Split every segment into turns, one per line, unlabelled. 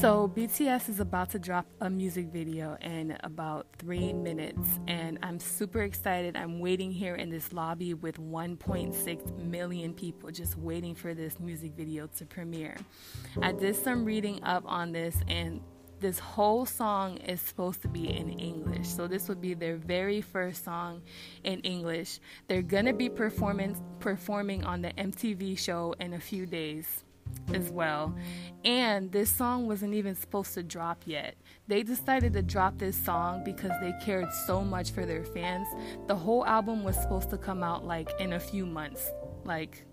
So, BTS is about to drop a music video in about three minutes, and I'm super excited. I'm waiting here in this lobby with 1.6 million people just waiting for this music video to premiere. I did some reading up on this, and this whole song is supposed to be in English. So this would be their very first song in English. They're gonna be performing on the MTV show in a few days as well. And this song wasn't even supposed to drop yet. They decided to drop this song because they cared so much for their fans. The whole album was supposed to come out like in a few months, like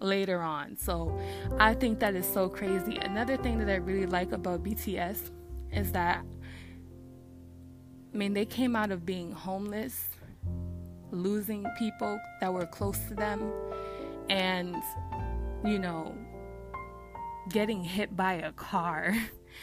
later on. So I think that is so crazy. Another thing that I really like about BTS is that I mean, they came out of being homeless, losing people that were close to them, and you know, getting hit by a car,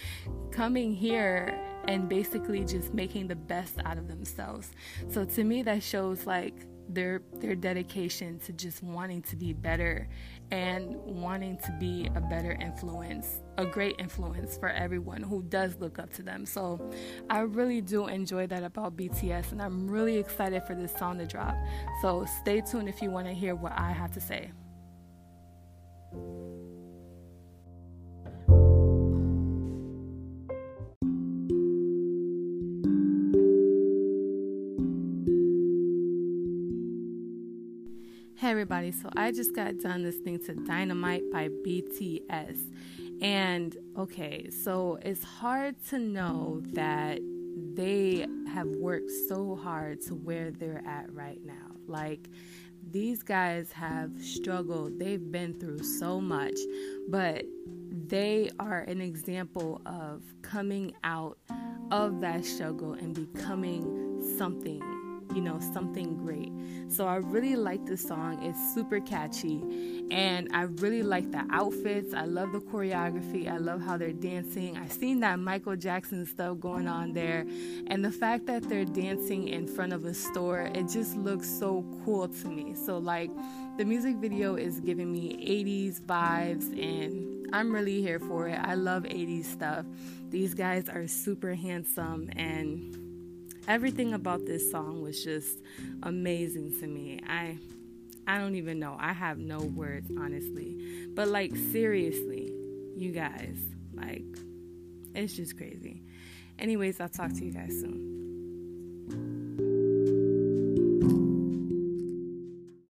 coming here and basically just making the best out of themselves. So to me that shows like their their dedication to just wanting to be better and wanting to be a better influence, a great influence for everyone who does look up to them. So I really do enjoy that about BTS and I'm really excited for this song to drop. So stay tuned if you want to hear what I have to say. Hey everybody, so I just got done listening to Dynamite by BTS. And okay, so it's hard to know that they have worked so hard to where they're at right now. Like, these guys have struggled, they've been through so much, but they are an example of coming out of that struggle and becoming something you know, something great. So I really like this song. It's super catchy and I really like the outfits. I love the choreography. I love how they're dancing. I've seen that Michael Jackson stuff going on there. And the fact that they're dancing in front of a store, it just looks so cool to me. So like the music video is giving me 80s vibes and I'm really here for it. I love 80s stuff. These guys are super handsome and everything about this song was just amazing to me. I I don't even know. I have no words honestly. But like seriously, you guys, like it's just crazy. Anyways, I'll talk to you guys soon.